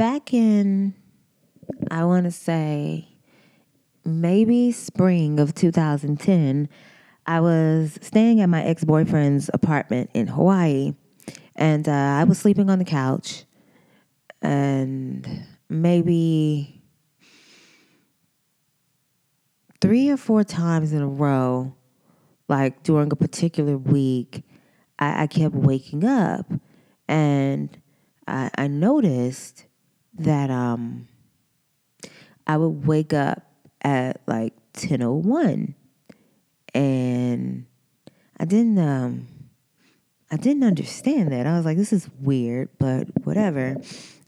back in, I want to say, maybe spring of 2010, I was staying at my ex boyfriend's apartment in Hawaii, and uh, I was sleeping on the couch, and maybe three or four times in a row, like during a particular week, I, I kept waking up, and I, I noticed that um, I would wake up at like 10:01 and I didn't um I didn't understand that. I was like this is weird, but whatever.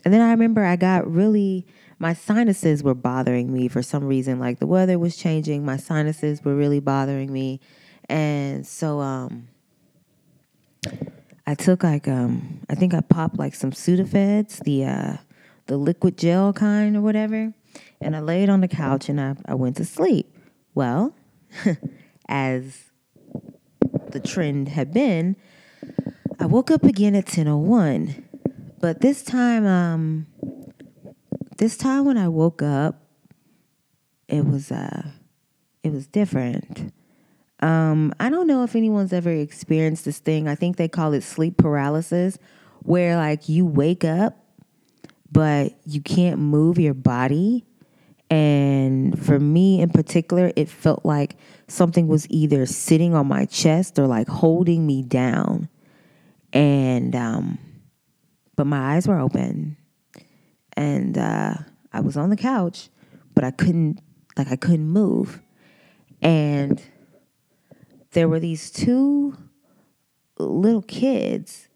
And then I remember I got really my sinuses were bothering me for some reason like the weather was changing, my sinuses were really bothering me. And so um I took like um I think I popped like some Sudafeds, the uh the liquid gel kind or whatever, and I laid on the couch and I, I went to sleep. Well, as the trend had been, I woke up again at 10:01. But this time um this time when I woke up it was uh it was different. Um, I don't know if anyone's ever experienced this thing. I think they call it sleep paralysis, where like you wake up, but you can't move your body. And for me in particular, it felt like something was either sitting on my chest or like holding me down. And, um, but my eyes were open and uh, I was on the couch, but I couldn't, like, I couldn't move. And there were these two little kids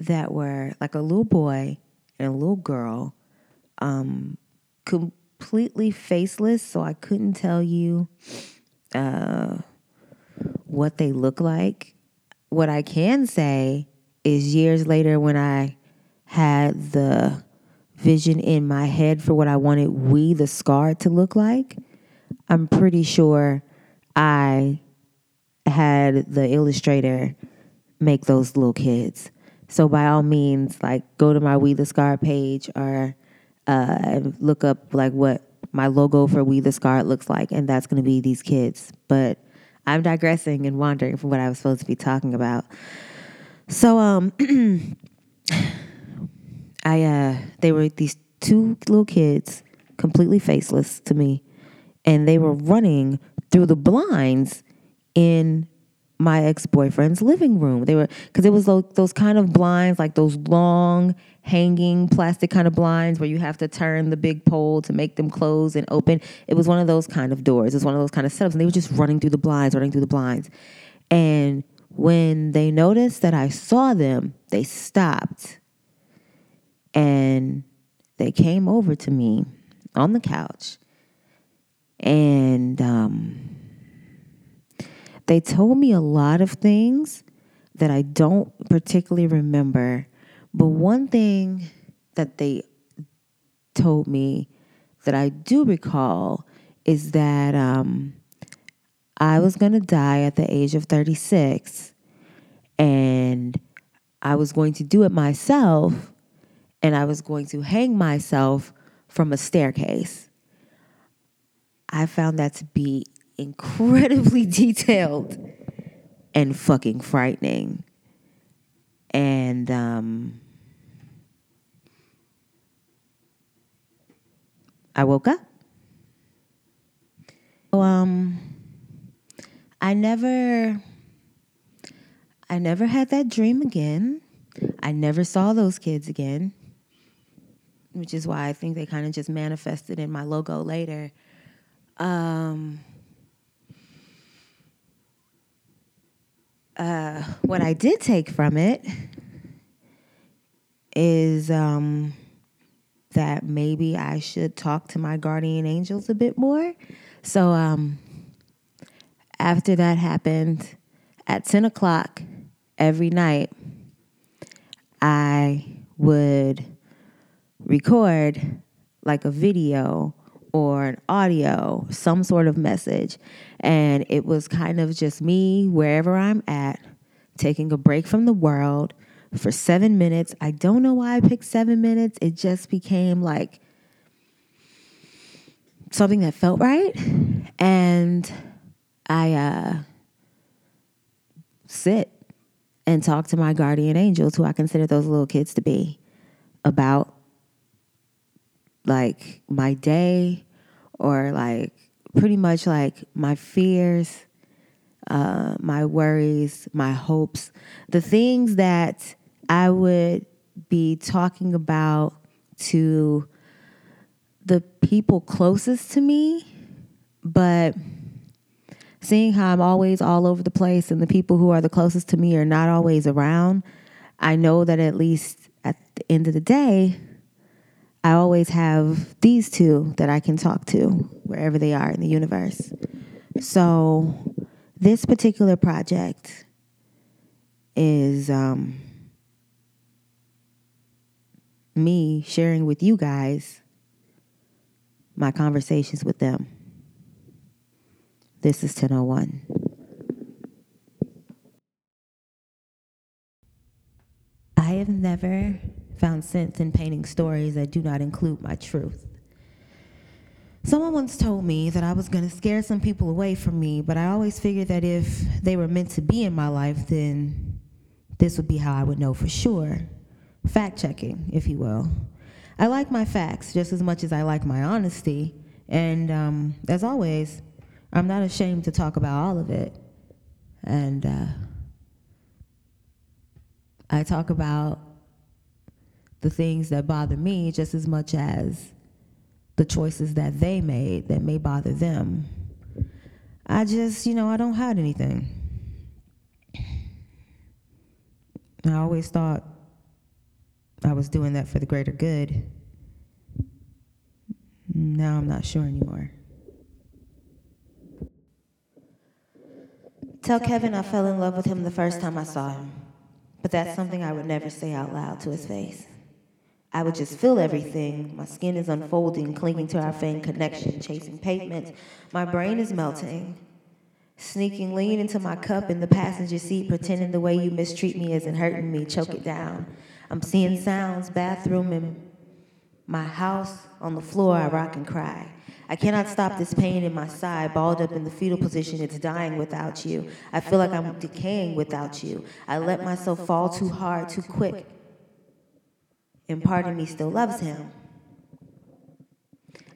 that were like a little boy and a little girl, um, completely faceless, so I couldn't tell you uh, what they look like. What I can say is years later when I had the vision in my head for what I wanted we the scar to look like, I'm pretty sure I had the illustrator make those little kids. So by all means, like go to my We the Scar page or uh, look up like what my logo for We the Scar looks like, and that's going to be these kids. But I'm digressing and wandering from what I was supposed to be talking about. So um, I uh, they were these two little kids, completely faceless to me, and they were running through the blinds in my ex-boyfriend's living room. They were because it was those, those kind of blinds, like those long hanging plastic kind of blinds where you have to turn the big pole to make them close and open. It was one of those kind of doors. It was one of those kind of setups, and they were just running through the blinds, running through the blinds. And when they noticed that I saw them, they stopped and they came over to me on the couch and um, they told me a lot of things that I don't particularly remember. But one thing that they told me that I do recall is that um, I was going to die at the age of 36 and I was going to do it myself and I was going to hang myself from a staircase. I found that to be incredibly detailed and fucking frightening. And um, I woke up. So, um, I never, I never had that dream again. I never saw those kids again, which is why I think they kind of just manifested in my logo later. Um, uh, what I did take from it is um, that maybe I should talk to my guardian angels a bit more. So um, after that happened, at 10 o'clock every night, I would record like a video or an audio, some sort of message. And it was kind of just me, wherever I'm at, taking a break from the world, for seven minutes. I don't know why I picked seven minutes. It just became like something that felt right. And I uh, sit and talk to my guardian angels, who I consider those little kids to be, about like my day or like pretty much like my fears, uh, my worries, my hopes, the things that I would be talking about to the people closest to me, but seeing how I'm always all over the place and the people who are the closest to me are not always around, I know that at least at the end of the day, I always have these two that I can talk to wherever they are in the universe. So, this particular project is um, me sharing with you guys my conversations with them. This is 1001. I have never found sense in painting stories that do not include my truth. Someone once told me that I was going to scare some people away from me, but I always figured that if they were meant to be in my life, then this would be how I would know for sure. Fact checking, if you will. I like my facts just as much as I like my honesty. And um, as always, I'm not ashamed to talk about all of it. And uh, I talk about the things that bother me just as much as the choices that they made that may bother them. I just, you know, I don't hide anything. I always thought I was doing that for the greater good. Now I'm not sure anymore. Tell Kevin I fell in love with him the first time I saw him, but that's something I would never say out loud to his face. I would just feel everything. My skin is unfolding, clinging to our faint connection, chasing pavement. My brain is melting. Sneaking lean into my cup in the passenger seat, pretending the way you mistreat me isn't hurting me, choke it down. I'm seeing sounds, bathroom in my house, on the floor, I rock and cry. I cannot stop this pain in my side, balled up in the fetal position. It's dying without you. I feel like I'm decaying without you. I let myself fall too hard, too quick. And part of me still loves him.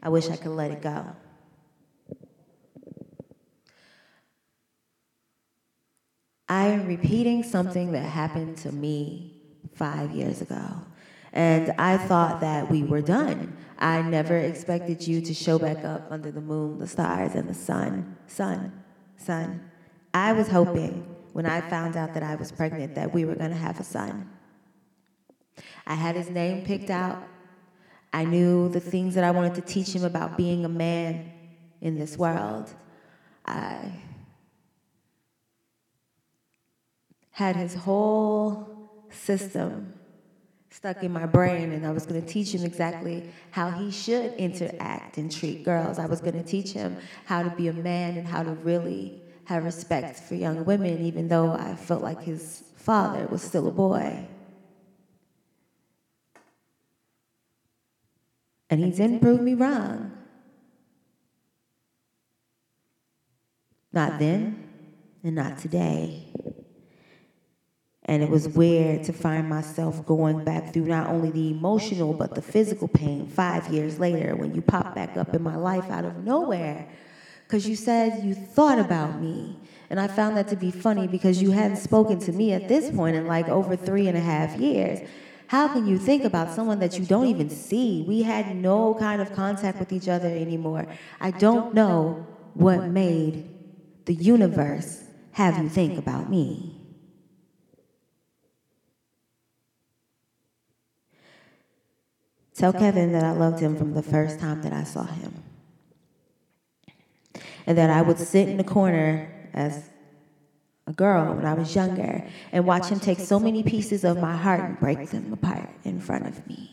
I wish I could let it go. I am repeating something that happened to me five years ago. And I thought that we were done. I never expected you to show back up under the moon, the stars, and the sun. Sun, sun. I was hoping when I found out that I was pregnant that we were going to have a son. I had his name picked out. I knew the things that I wanted to teach him about being a man in this world. I had his whole system stuck in my brain, and I was going to teach him exactly how he should interact and treat girls. I was going to teach him how to be a man and how to really have respect for young women, even though I felt like his father was still a boy. And he didn't prove me wrong. Not then, and not today. And it was weird to find myself going back through not only the emotional but the physical pain five years later when you pop back up in my life out of nowhere. Because you said you thought about me. And I found that to be funny because you hadn't spoken to me at this point in like over three and a half years. How can you think about someone that you don't even see? We had no kind of contact with each other anymore. I don't know what made the universe have you think about me. Tell Kevin that I loved him from the first time that I saw him. And that I would sit in the corner as a girl when I was younger and watch him take so many pieces of my heart and break them apart in front of me.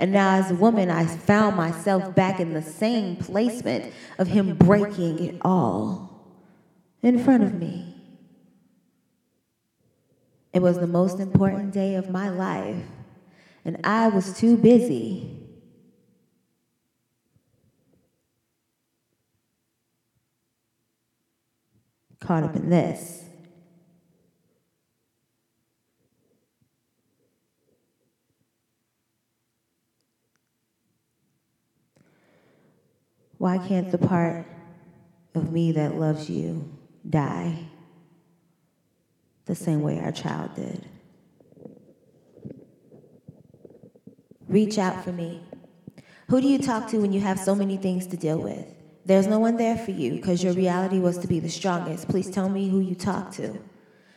And now, as a woman, I found myself back in the same placement of him breaking it all in front of me. It was the most important day of my life, and I was too busy. Caught up in this. Why can't the part of me that loves you die the same way our child did? Reach out for me. Who do you talk to when you have so many things to deal with? There's no one there for you because your reality was to be the strongest. Please tell me who you talk to.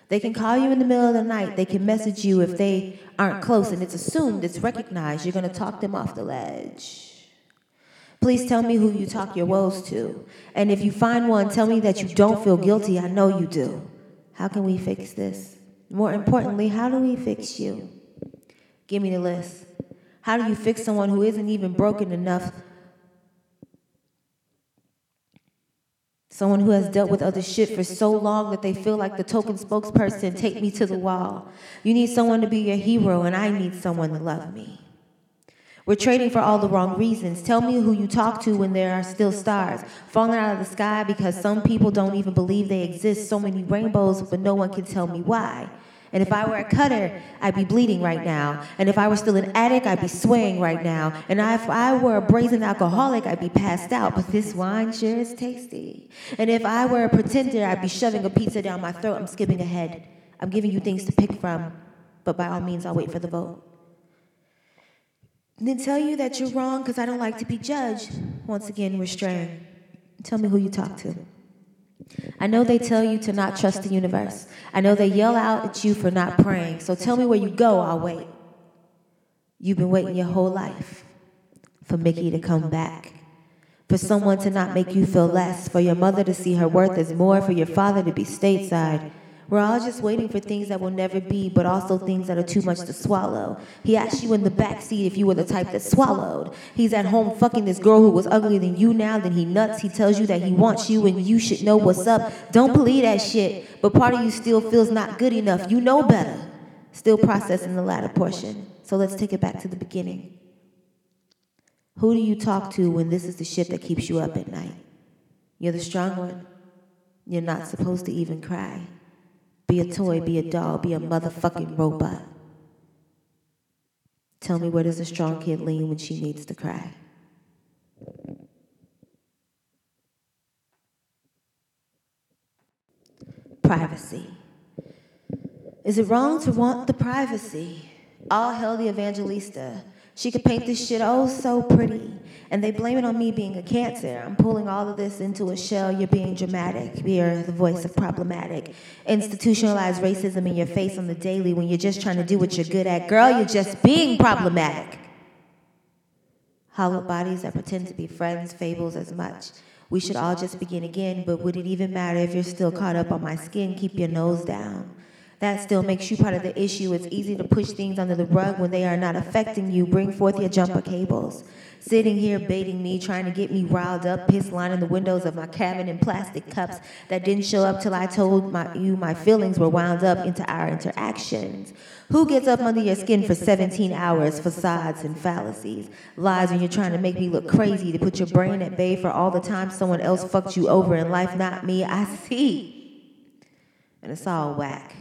They can call you in the middle of the night. They can message you if they aren't close, and it's assumed, it's recognized, you're going to talk them off the ledge. Please tell me who you talk your woes to. And if you find one, tell me that you don't feel guilty. I know you do. How can we fix this? More importantly, how do we fix you? Give me the list. How do you fix someone who isn't even broken enough? Someone who has dealt with other shit for so long that they feel like the token spokesperson, take me to the wall. You need someone to be your hero, and I need someone to love me. We're trading for all the wrong reasons. Tell me who you talk to when there are still stars falling out of the sky because some people don't even believe they exist. So many rainbows, but no one can tell me why. And if I were a cutter, I'd be bleeding right now. And if I were still an addict, I'd be swaying right now. And if I were a brazen alcoholic, I'd be passed out. But this wine sure is tasty. And if I were a pretender, I'd be shoving a pizza down my throat. I'm skipping ahead. I'm giving you things to pick from. But by all means, I'll wait for the vote then tell you that you're wrong because I don't like to be judged. Once again, restrain. Tell me who you talk to. I know they tell you to not trust the universe. I know they yell out at you for not praying. So tell me where you go, I'll wait. You've been waiting your whole life for Mickey to come back. For someone to not make you feel less, for your mother to see her worth as more, for your father to be stateside, we're all just waiting for things that will never be, but also things that are too much to swallow. He asked you in the back seat if you were the type that swallowed. He's at home fucking this girl who was uglier than you now, then he nuts. He tells you that he wants you and you should know what's up. Don't believe that shit, but part of you still feels not good enough. You know better. Still processing the latter portion. So let's take it back to the beginning. Who do you talk to when this is the shit that keeps you up at night? You're the strong one. You're not supposed to even cry. Be a toy, be a doll, be a motherfucking robot. Tell me where does a strong kid lean when she needs to cry? Privacy. Is it wrong to want the privacy? All hell the Evangelista. She could paint this shit oh so pretty. And they blame it on me being a cancer. I'm pulling all of this into a shell. You're being dramatic. You're the voice of problematic. Institutionalized racism in your face on the daily when you're just trying to do what you're good at. Girl, you're just being problematic. Hollow bodies that pretend to be friends, fables as much. We should all just begin again, but would it even matter if you're still caught up on my skin? Keep your nose down. That still makes you part of the issue. It's easy to push things under the rug when they are not affecting you. Bring forth your jumper cables sitting here baiting me, trying to get me riled up, piss lining the windows of my cabin in plastic cups that didn't show up till I told my, you my feelings were wound up into our interactions. Who gets up under your skin for 17 hours, facades and fallacies, lies when you're trying to make me look crazy, to put your brain at bay for all the time someone else fucked you over in life, not me, I see. And it's all whack.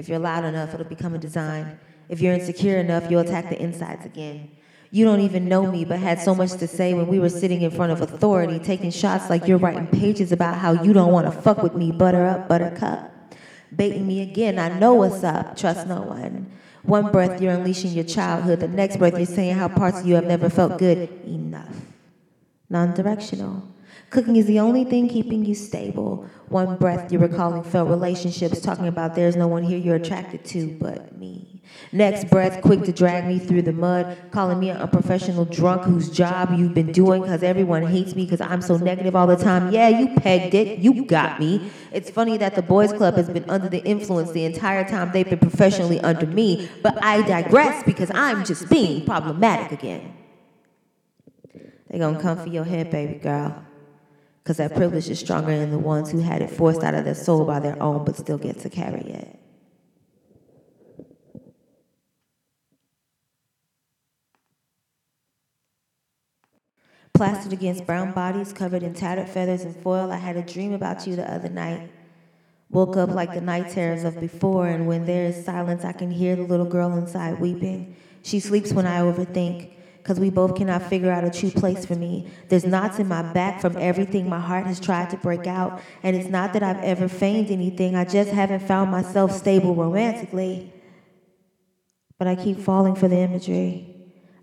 If you're loud enough, it'll become a design. If you're insecure enough, you'll attack the insides again. You don't even know me, but had so much to say when we were sitting in front of authority, taking shots like you're writing pages about how you don't want to fuck with me, butter up, buttercup. Baiting me again, I know what's up, trust no one. One breath you're unleashing your childhood, the next breath you're saying how parts of you have never felt good. Enough. Non directional. Cooking is the only thing keeping you stable. One breath you're recalling failed relationships, talking about there's no one here you're attracted to but me. Next breath, quick to drag me through the mud, calling me an unprofessional drunk whose job you've been doing because everyone hates me because I'm so negative all the time. Yeah, you pegged it. You got me. It's funny that the boys club has been under the influence the entire time they've been professionally under me, but I digress because I'm just being problematic again. They're gonna come for your head, baby girl because that privilege is stronger than the ones who had it forced out of their soul by their own but still get to carry it. Plastered against brown bodies covered in tattered feathers and foil, I had a dream about you the other night. Woke up like the night terrors of before, and when there is silence, I can hear the little girl inside weeping. She sleeps when I overthink because we both cannot figure out a true place for me. There's knots in my back from everything my heart has tried to break out, and it's not that I've ever feigned anything, I just haven't found myself stable romantically. But I keep falling for the imagery.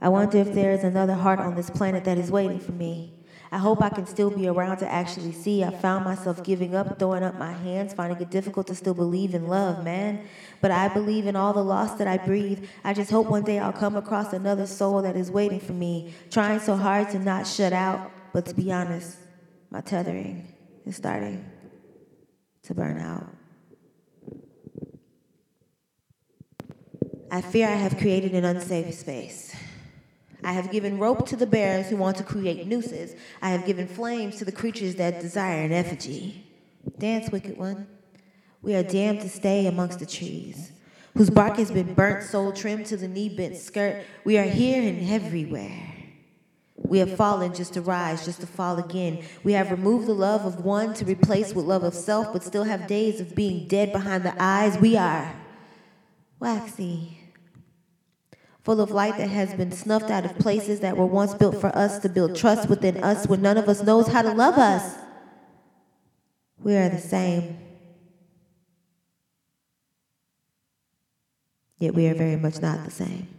I wonder if there is another heart on this planet that is waiting for me. I hope I can still be around to actually see. I found myself giving up, throwing up my hands, finding it difficult to still believe in love, man. But I believe in all the loss that I breathe. I just hope one day I'll come across another soul that is waiting for me, trying so hard to not shut out. But to be honest, my tethering is starting to burn out. I fear I have created an unsafe space. I have given rope to the bears who want to create nooses. I have given flames to the creatures that desire an effigy. Dance, wicked one. We are damned to stay amongst the trees, whose bark has been burnt, soul trimmed to the knee bent skirt. We are here and everywhere. We have fallen just to rise, just to fall again. We have removed the love of one to replace with love of self, but still have days of being dead behind the eyes. We are waxy full of light that has been snuffed out of places that were once built for us to build trust within us when none of us knows how to love us. We are the same. Yet we are very much not the same.